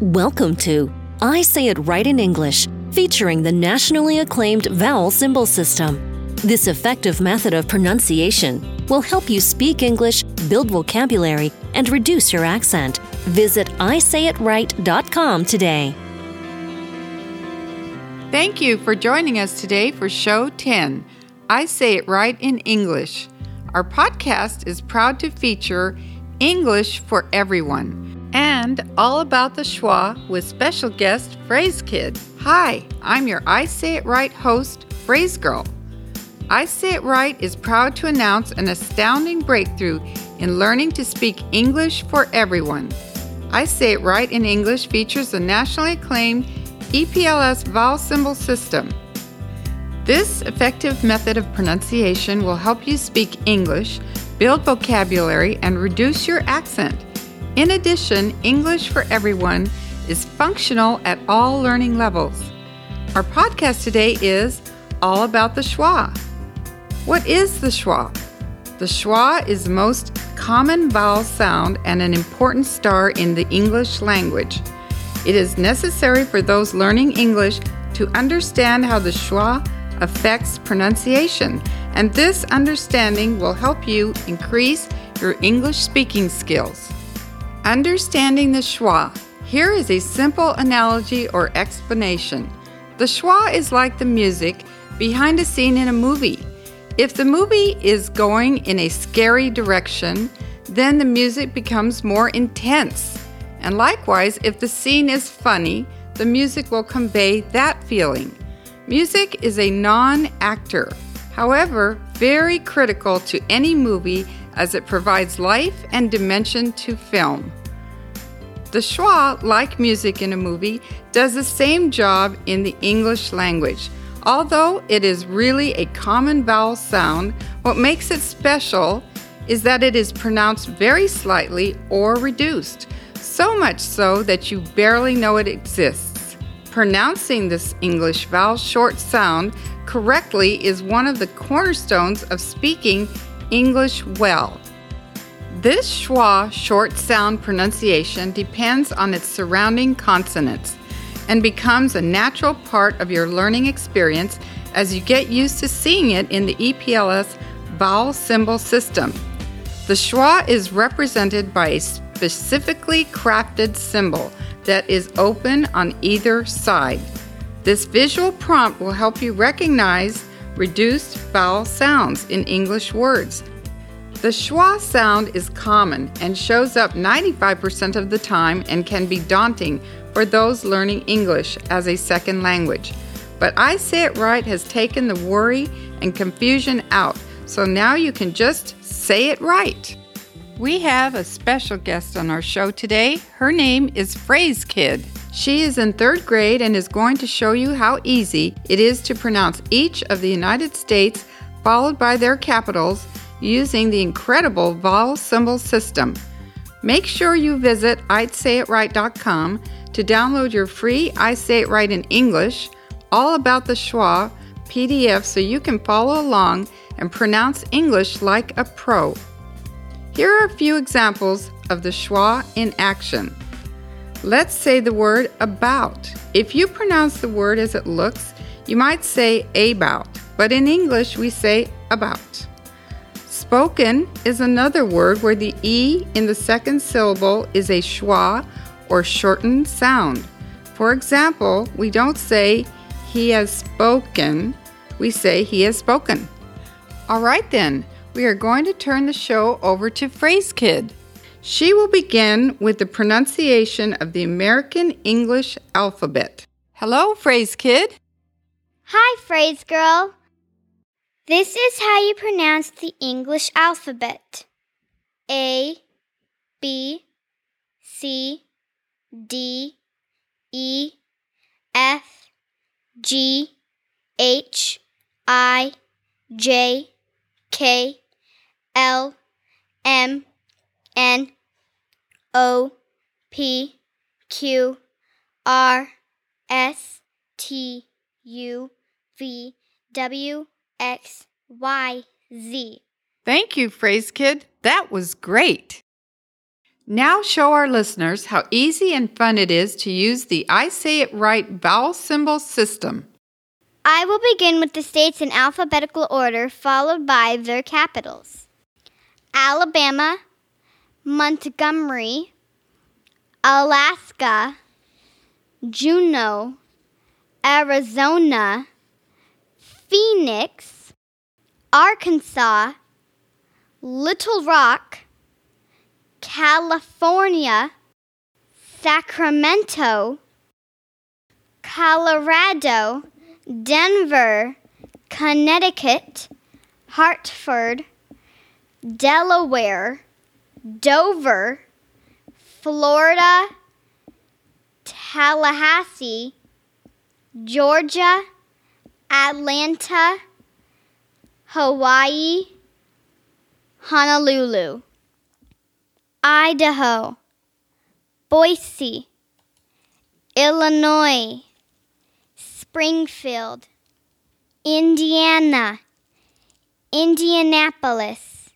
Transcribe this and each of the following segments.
Welcome to I Say It Right in English, featuring the nationally acclaimed vowel symbol system. This effective method of pronunciation will help you speak English, build vocabulary, and reduce your accent. Visit ISayItRight.com today. Thank you for joining us today for Show 10 I Say It Right in English. Our podcast is proud to feature English for Everyone and All About the Schwa with special guest Phrase Kid. Hi, I'm your I Say It Right host, Phrase Girl. I Say It Right is proud to announce an astounding breakthrough in learning to speak English for everyone. I Say It Right in English features the nationally acclaimed EPLS vowel symbol system. This effective method of pronunciation will help you speak English, build vocabulary, and reduce your accent. In addition, English for Everyone is functional at all learning levels. Our podcast today is all about the schwa. What is the schwa? The schwa is the most common vowel sound and an important star in the English language. It is necessary for those learning English to understand how the schwa affects pronunciation, and this understanding will help you increase your English speaking skills. Understanding the schwa. Here is a simple analogy or explanation. The schwa is like the music behind a scene in a movie. If the movie is going in a scary direction, then the music becomes more intense. And likewise, if the scene is funny, the music will convey that feeling. Music is a non actor, however, very critical to any movie as it provides life and dimension to film. The schwa, like music in a movie, does the same job in the English language. Although it is really a common vowel sound, what makes it special is that it is pronounced very slightly or reduced so much so that you barely know it exists. Pronouncing this English vowel short sound correctly is one of the cornerstones of speaking English well. This schwa short sound pronunciation depends on its surrounding consonants and becomes a natural part of your learning experience as you get used to seeing it in the EPLS vowel symbol system. The schwa is represented by a specifically crafted symbol that is open on either side. This visual prompt will help you recognize reduced vowel sounds in English words. The schwa sound is common and shows up 95% of the time and can be daunting for those learning English as a second language. But I Say It Right has taken the worry and confusion out, so now you can just say it right. We have a special guest on our show today. Her name is Phrase Kid. She is in third grade and is going to show you how easy it is to pronounce each of the United States followed by their capitals using the incredible vowel symbol system. Make sure you visit ISayItRight.com to download your free I Say It Right in English, all about the schwa PDF so you can follow along and pronounce English like a pro. Here are a few examples of the schwa in action. Let's say the word about. If you pronounce the word as it looks, you might say about, but in English we say about. Spoken is another word where the E in the second syllable is a schwa or shortened sound. For example, we don't say he has spoken, we say he has spoken. All right then, we are going to turn the show over to Phrase Kid. She will begin with the pronunciation of the American English alphabet. Hello, Phrase Kid. Hi, Phrase Girl. This is how you pronounce the English alphabet A, B, C, D, E, F, G, H, I, J, K, L M N O P Q R S T U V W X Y Z. Thank you, Phrase Kid. That was great. Now show our listeners how easy and fun it is to use the I Say It Right vowel symbol system. I will begin with the states in alphabetical order, followed by their capitals Alabama, Montgomery, Alaska, Juneau, Arizona, Phoenix, Arkansas, Little Rock, California, Sacramento, Colorado, Denver, Connecticut, Hartford, Delaware, Dover, Florida, Tallahassee, Georgia, Atlanta, Hawaii, Honolulu, Idaho, Boise, Illinois, Springfield, Indiana, Indianapolis,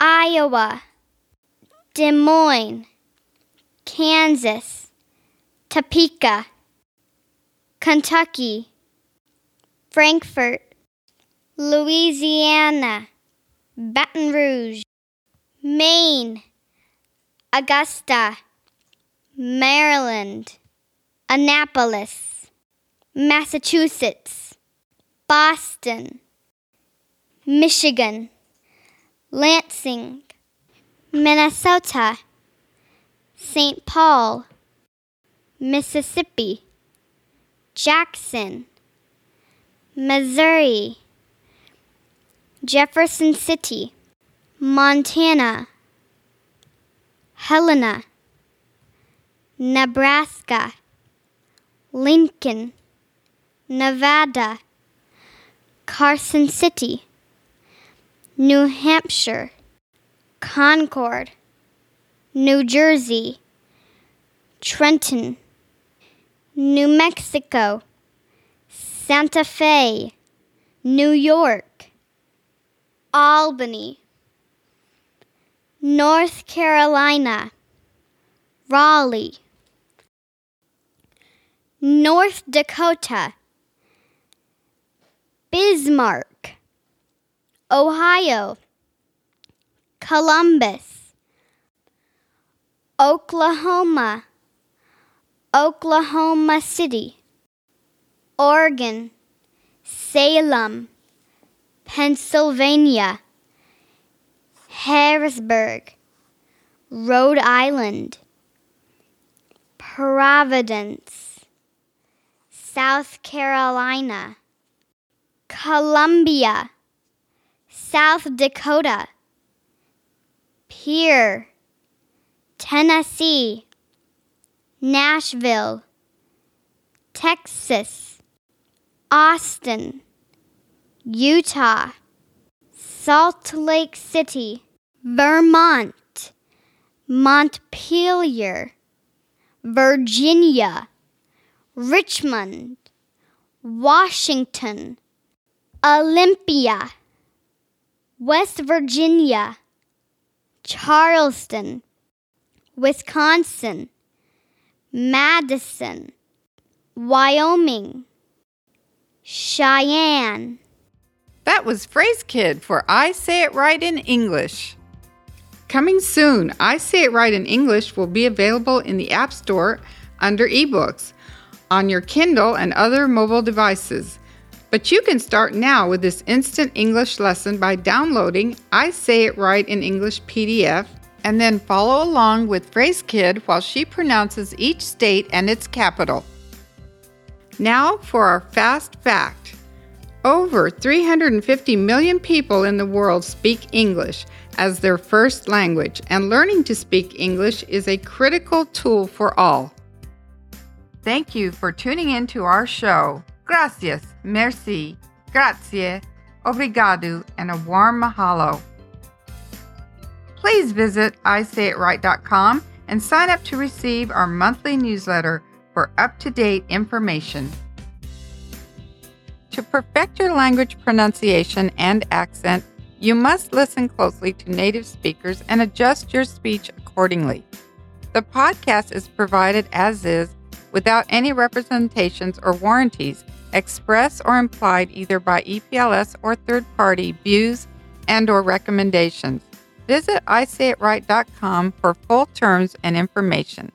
Iowa, Des Moines, Kansas, Topeka, Kentucky, Frankfort, Louisiana, Baton Rouge, Maine, Augusta, Maryland, Annapolis, Massachusetts, Boston, Michigan, Lansing, Minnesota, St. Paul, Mississippi, Jackson, Missouri, Jefferson City, Montana, Helena, Nebraska, Lincoln, Nevada, Carson City, New Hampshire, Concord, New Jersey, Trenton, New Mexico, Santa Fe, New York, Albany, North Carolina, Raleigh, North Dakota, Bismarck, Ohio, Columbus, Oklahoma, Oklahoma City, Oregon, Salem, Pennsylvania, Harrisburg, Rhode Island, Providence, South Carolina, Columbia, South Dakota, Pierre, Tennessee, Nashville, Texas, Austin, Utah, Salt Lake City, Vermont, Montpelier, Virginia, Richmond, Washington, Olympia, West Virginia, Charleston, Wisconsin, Madison, Wyoming, Cheyenne. That was Phrase Kid for I Say It Right in English. Coming soon, I Say It Right in English will be available in the App Store under ebooks on your Kindle and other mobile devices. But you can start now with this instant English lesson by downloading I Say It Right in English PDF and then follow along with Phrase Kid while she pronounces each state and its capital. Now for our fast fact. Over 350 million people in the world speak English as their first language, and learning to speak English is a critical tool for all. Thank you for tuning in to our show. Gracias, merci, grazie, obrigado, and a warm mahalo. Please visit ISayItRight.com and sign up to receive our monthly newsletter for up to date information. To perfect your language pronunciation and accent, You must listen closely to native speakers and adjust your speech accordingly. The podcast is provided as is without any representations or warranties expressed or implied either by EPLS or third party views and or recommendations. Visit isayitright.com for full terms and information.